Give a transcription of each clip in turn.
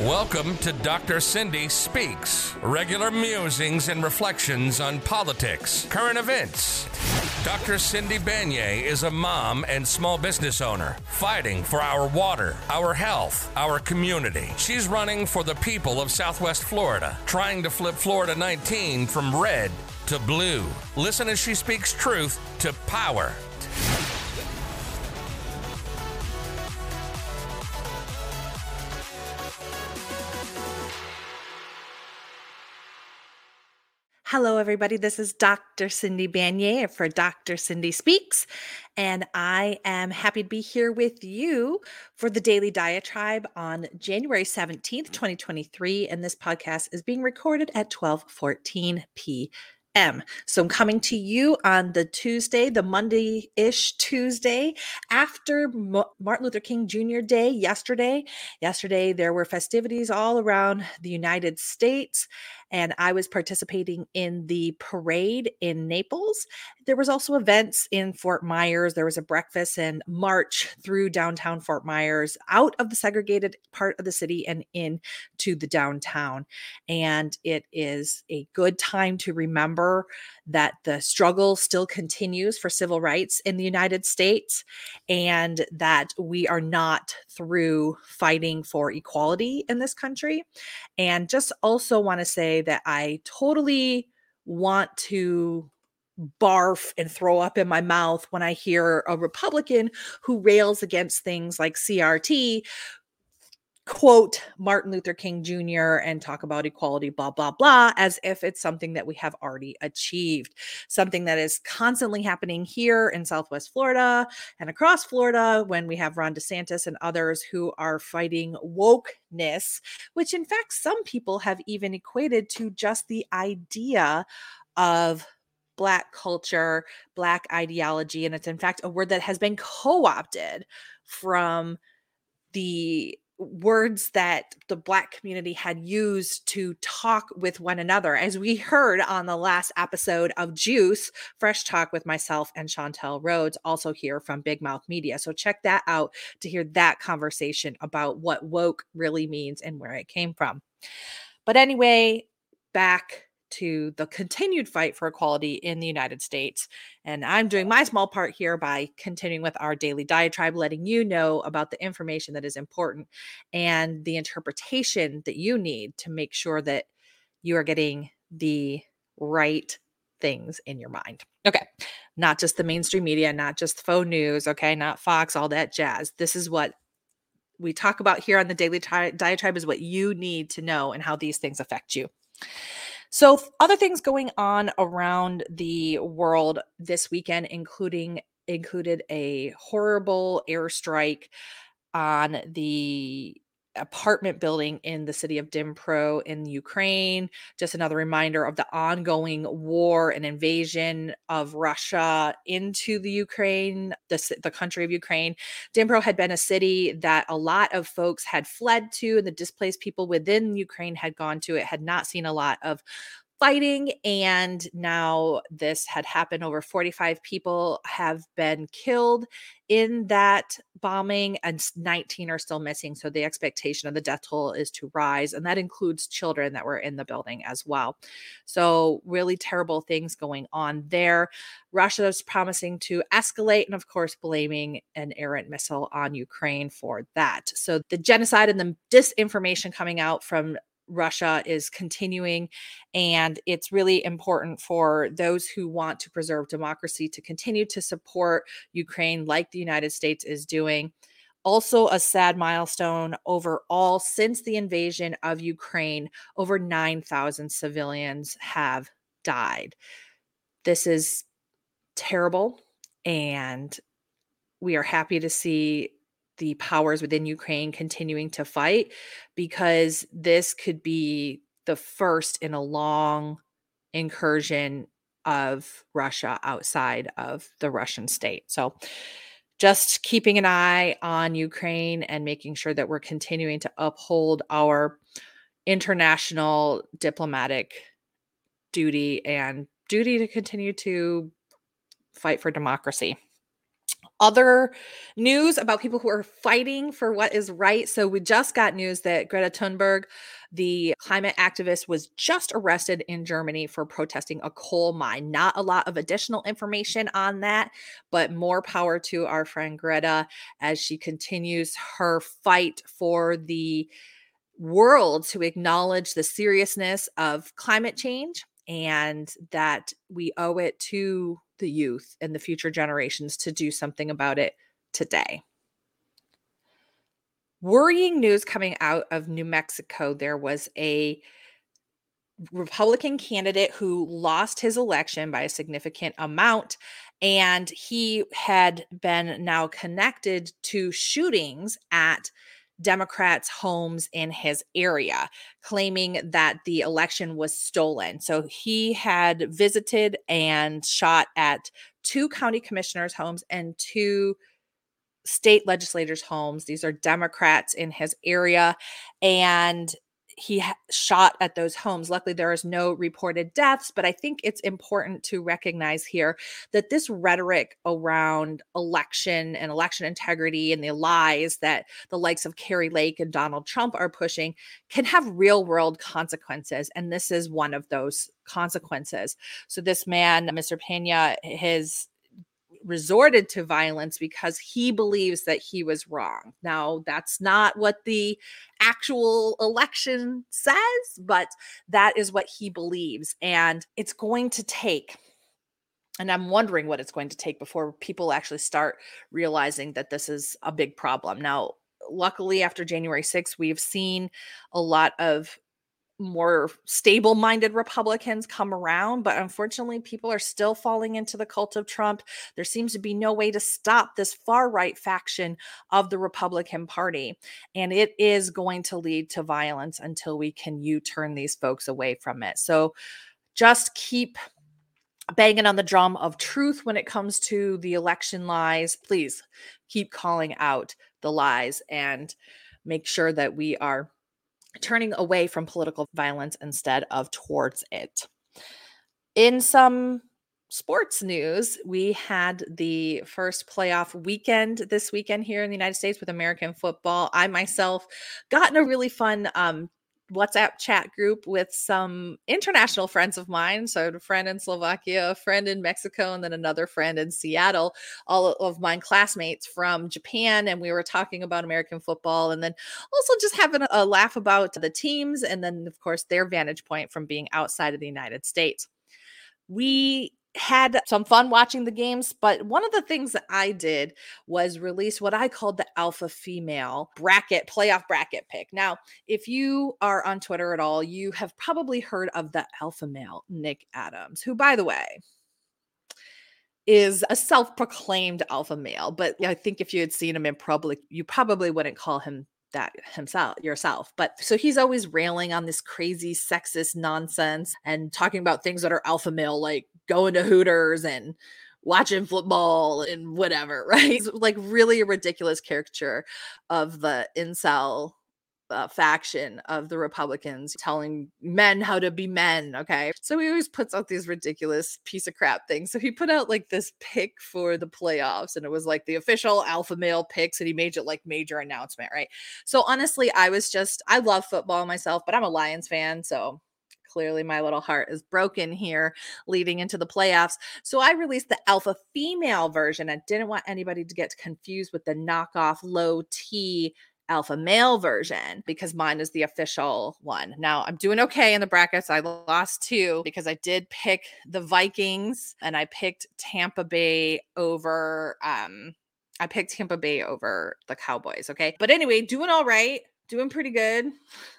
Welcome to Dr. Cindy Speaks, regular musings and reflections on politics, current events. Dr. Cindy Banyai is a mom and small business owner fighting for our water, our health, our community. She's running for the people of Southwest Florida, trying to flip Florida 19 from red to blue. Listen as she speaks truth to power. Hello, everybody. This is Dr. Cindy Banyai for Dr. Cindy Speaks, and I am happy to be here with you for the Daily Diatribe on January 17th, 2023. And this podcast is being recorded at 12:14 p.m. So I'm coming to you on the Tuesday, the Monday ish Tuesday after Martin Luther King Jr. Day yesterday. Yesterday, there were festivities all around the United States and I was participating in the parade in Naples. There was also events in Fort Myers. There was a breakfast and march through downtown Fort Myers, out of the segregated part of the city and into the downtown. And it is a good time to remember that the struggle still continues for civil rights in the United States and that we are not through fighting for equality in this country. And just also want to say that I totally want to barf and throw up in my mouth when I hear a Republican who rails against things like CRT quote Martin Luther King Jr. and talk about equality, blah, blah, blah, as if it's something that we have already achieved, something that is constantly happening here in Southwest Florida and across Florida when we have Ron DeSantis and others who are fighting wokeness, which in fact, some people have even equated to just the idea of Black culture, Black ideology. And it's in fact a word that has been co opted from the words that the black community had used to talk with one another as we heard on the last episode of juice fresh talk with myself and chantel rhodes also here from big mouth media. So check that out to hear that conversation about what woke really means and where it came from. But anyway back to the continued fight for equality in the United States. And I'm doing my small part here by continuing with our daily diatribe, letting you know about the information that is important and the interpretation that you need to make sure that you are getting the right things in your mind. Okay. Not just the mainstream media, not just faux news, okay, not Fox, all that jazz. This is what we talk about here on the daily diatribe is what you need to know and how these things affect you. So, other things going on around the world this weekend, including included a horrible airstrike on the apartment building in the city of Dnipro in Ukraine. Just another reminder of the ongoing war and invasion of Russia into the Ukraine, the, the country of Ukraine. Dnipro had been a city that a lot of folks had fled to, and the displaced people within Ukraine had gone to. It had not seen a lot of fighting and now this had happened over 45 people have been killed in that bombing and 19 are still missing so the expectation of the death toll is to rise and that includes children that were in the building as well. So really terrible things going on there. Russia is promising to escalate and of course blaming an errant missile on ukraine for that. So the genocide and the disinformation coming out from Russia is continuing. And it's really important for those who want to preserve democracy to continue to support Ukraine like the United States is doing. Also, a sad milestone overall since the invasion of Ukraine, over 9,000 civilians have died. This is terrible. And we are happy to see the powers within Ukraine continuing to fight because this could be the first in a long incursion of Russia outside of the Russian state. So just keeping an eye on Ukraine and making sure that we're continuing to uphold our international diplomatic duty and duty to continue to fight for democracy. Other news about people who are fighting for what is right. So we just got news that Greta Thunberg, the climate activist, was just arrested in Germany for protesting a coal mine. Not a lot of additional information on that, but more power to our friend Greta as she continues her fight for the world to acknowledge the seriousness of climate change and that we owe it to the youth and the future generations to do something about it today. Worrying news coming out of New Mexico there was a Republican candidate who lost his election by a significant amount. And he had been now connected to shootings at Democrats' homes in his area, claiming that the election was stolen. So he had visited and shot at two county commissioners' homes and two state legislators' homes. These are Democrats in his area. And he shot at those homes. Luckily, there is no reported deaths, but I think it's important to recognize here that this rhetoric around election and election integrity and the lies that the likes of Kari Lake and Donald Trump are pushing can have real world consequences. And this is one of those consequences. So, this man, Mr. Pena, his resorted to violence because he believes that he was wrong. Now, that's not what the actual election says, but that is what he believes. And it's going to take and I'm wondering what it's going to take before people actually start realizing that this is a big problem. Now, luckily, after January 6th, we've seen a lot of more stable minded Republicans come around, but unfortunately, people are still falling into the cult of Trump. There seems to be no way to stop this far right faction of the Republican Party. And it is going to lead to violence until we can U turn these folks away from it. So just keep banging on the drum of truth when it comes to the election lies. Please keep calling out the lies and make sure that we are turning away from political violence instead of towards it. In some sports news, we had the first playoff weekend this weekend here in the United States with American football. I myself got in a really fun um, WhatsApp chat group with some international friends of mine. So, a friend in Slovakia, a friend in Mexico, and then another friend in Seattle, all of my classmates from Japan. And we were talking about American football and then also just having a laugh about the teams. And then, of course, their vantage point from being outside of the United States. We had some fun watching the games, but one of the things that I did was release what I called the alpha female bracket, playoff bracket pick. Now, if you are on Twitter at all, you have probably heard of the alpha male, Nick Adams, who, by the way, is a self-proclaimed alpha male, but I think if you had seen him in public, you probably wouldn't call him that himself yourself but so he's always railing on this crazy sexist nonsense and talking about things that are alpha male like going to hooters and watching football and whatever right it's like really a ridiculous caricature of the incel uh, faction of the Republicans telling men how to be men. Okay. So he always puts out these ridiculous piece of crap things. So he put out like this pick for the playoffs and it was like the official alpha male picks and he made it like major announcement. Right. So honestly, I was just, I love football myself, but I'm a Lions fan. So clearly my little heart is broken here leading into the playoffs. So I released the alpha female version. I didn't want anybody to get confused with the knockoff low T alpha male version because mine is the official one. Now I'm doing okay in the brackets. I lost two because I did pick the Vikings and I picked Tampa Bay over um I picked Tampa Bay over the Cowboys, okay? But anyway, doing all right, doing pretty good.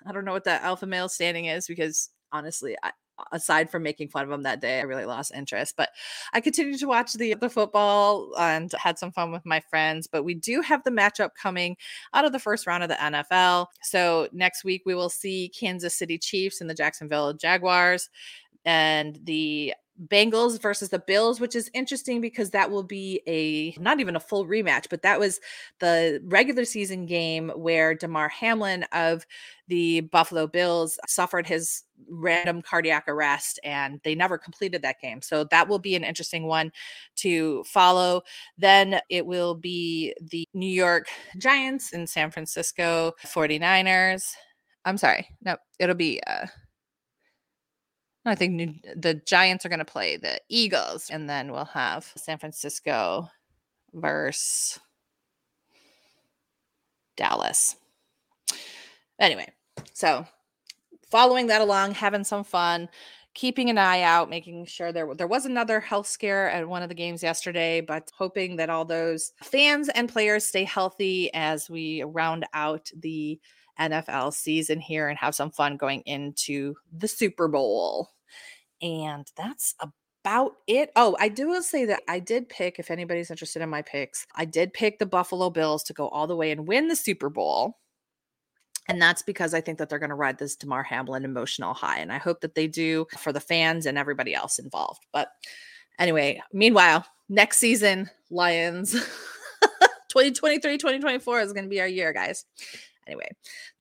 I don't know what that alpha male standing is because honestly, I, aside from making fun of him that day, I really lost interest. But I continued to watch the the football and had some fun with my friends. But we do have the matchup coming out of the first round of the NFL. So next week we will see Kansas City Chiefs and the Jacksonville Jaguars. And the Bengals versus the Bills, which is interesting because that will be a not even a full rematch, but that was the regular season game where Damar Hamlin of the Buffalo Bills suffered his random cardiac arrest and they never completed that game. So that will be an interesting one to follow. Then it will be the New York Giants and San Francisco 49ers. I'm sorry. No, it'll be uh I think New, the Giants are going to play the Eagles, and then we'll have San Francisco versus Dallas. Anyway, so following that along, having some fun, keeping an eye out, making sure there there was another health scare at one of the games yesterday, but hoping that all those fans and players stay healthy as we round out the NFL season here and have some fun going into the Super Bowl. And that's about it. Oh, I do will say that I did pick, if anybody's interested in my picks, I did pick the Buffalo Bills to go all the way and win the Super Bowl. And that's because I think that they're going to ride this Damar Hamlin emotional high. And I hope that they do for the fans and everybody else involved. But anyway, meanwhile, next season, Lions 2023 2024 is going to be our year, guys. Anyway,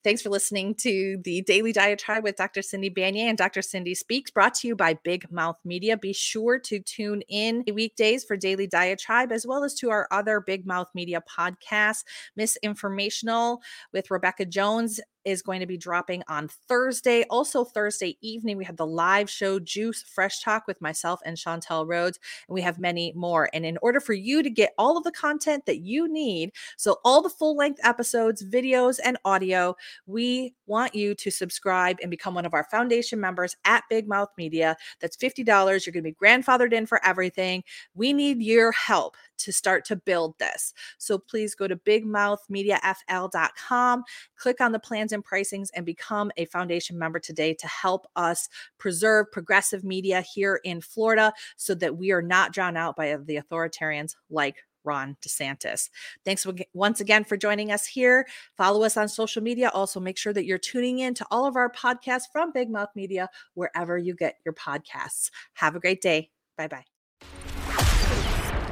thanks for listening to the Daily Diatribe with Dr. Cindy Banyai and Dr. Cindy Speaks, brought to you by Big Mouth Media. Be sure to tune in weekdays for Daily Diatribe, as well as to our other Big Mouth Media podcasts, Misinformational with Rebecca Jones is going to be dropping on Thursday. Also, Thursday evening, we have the live show Juice Fresh Talk with myself and Chantel Rhodes, and we have many more. And in order for you to get all of the content that you need, so all the full length episodes, videos, and audio, we want you to subscribe and become one of our foundation members at Big Mouth Media. That's $50. You're going to be grandfathered in for everything. We need your help to start to build this. So please go to bigmouthmediafl.com, click on the plans and pricings, and become a foundation member today to help us preserve progressive media here in Florida so that we are not drawn out by the authoritarians like Ron DeSantis. Thanks once again for joining us here. Follow us on social media. Also, make sure that you're tuning in to all of our podcasts from Big Mouth Media, wherever you get your podcasts. Have a great day. Bye bye.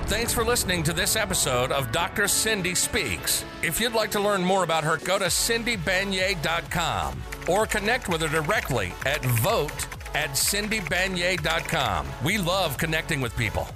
Thanks for listening to this episode of Dr. Cindy Speaks. If you'd like to learn more about her, go to cindybanyai.com or connect with her directly at vote at cindybanyai.com. We love connecting with people.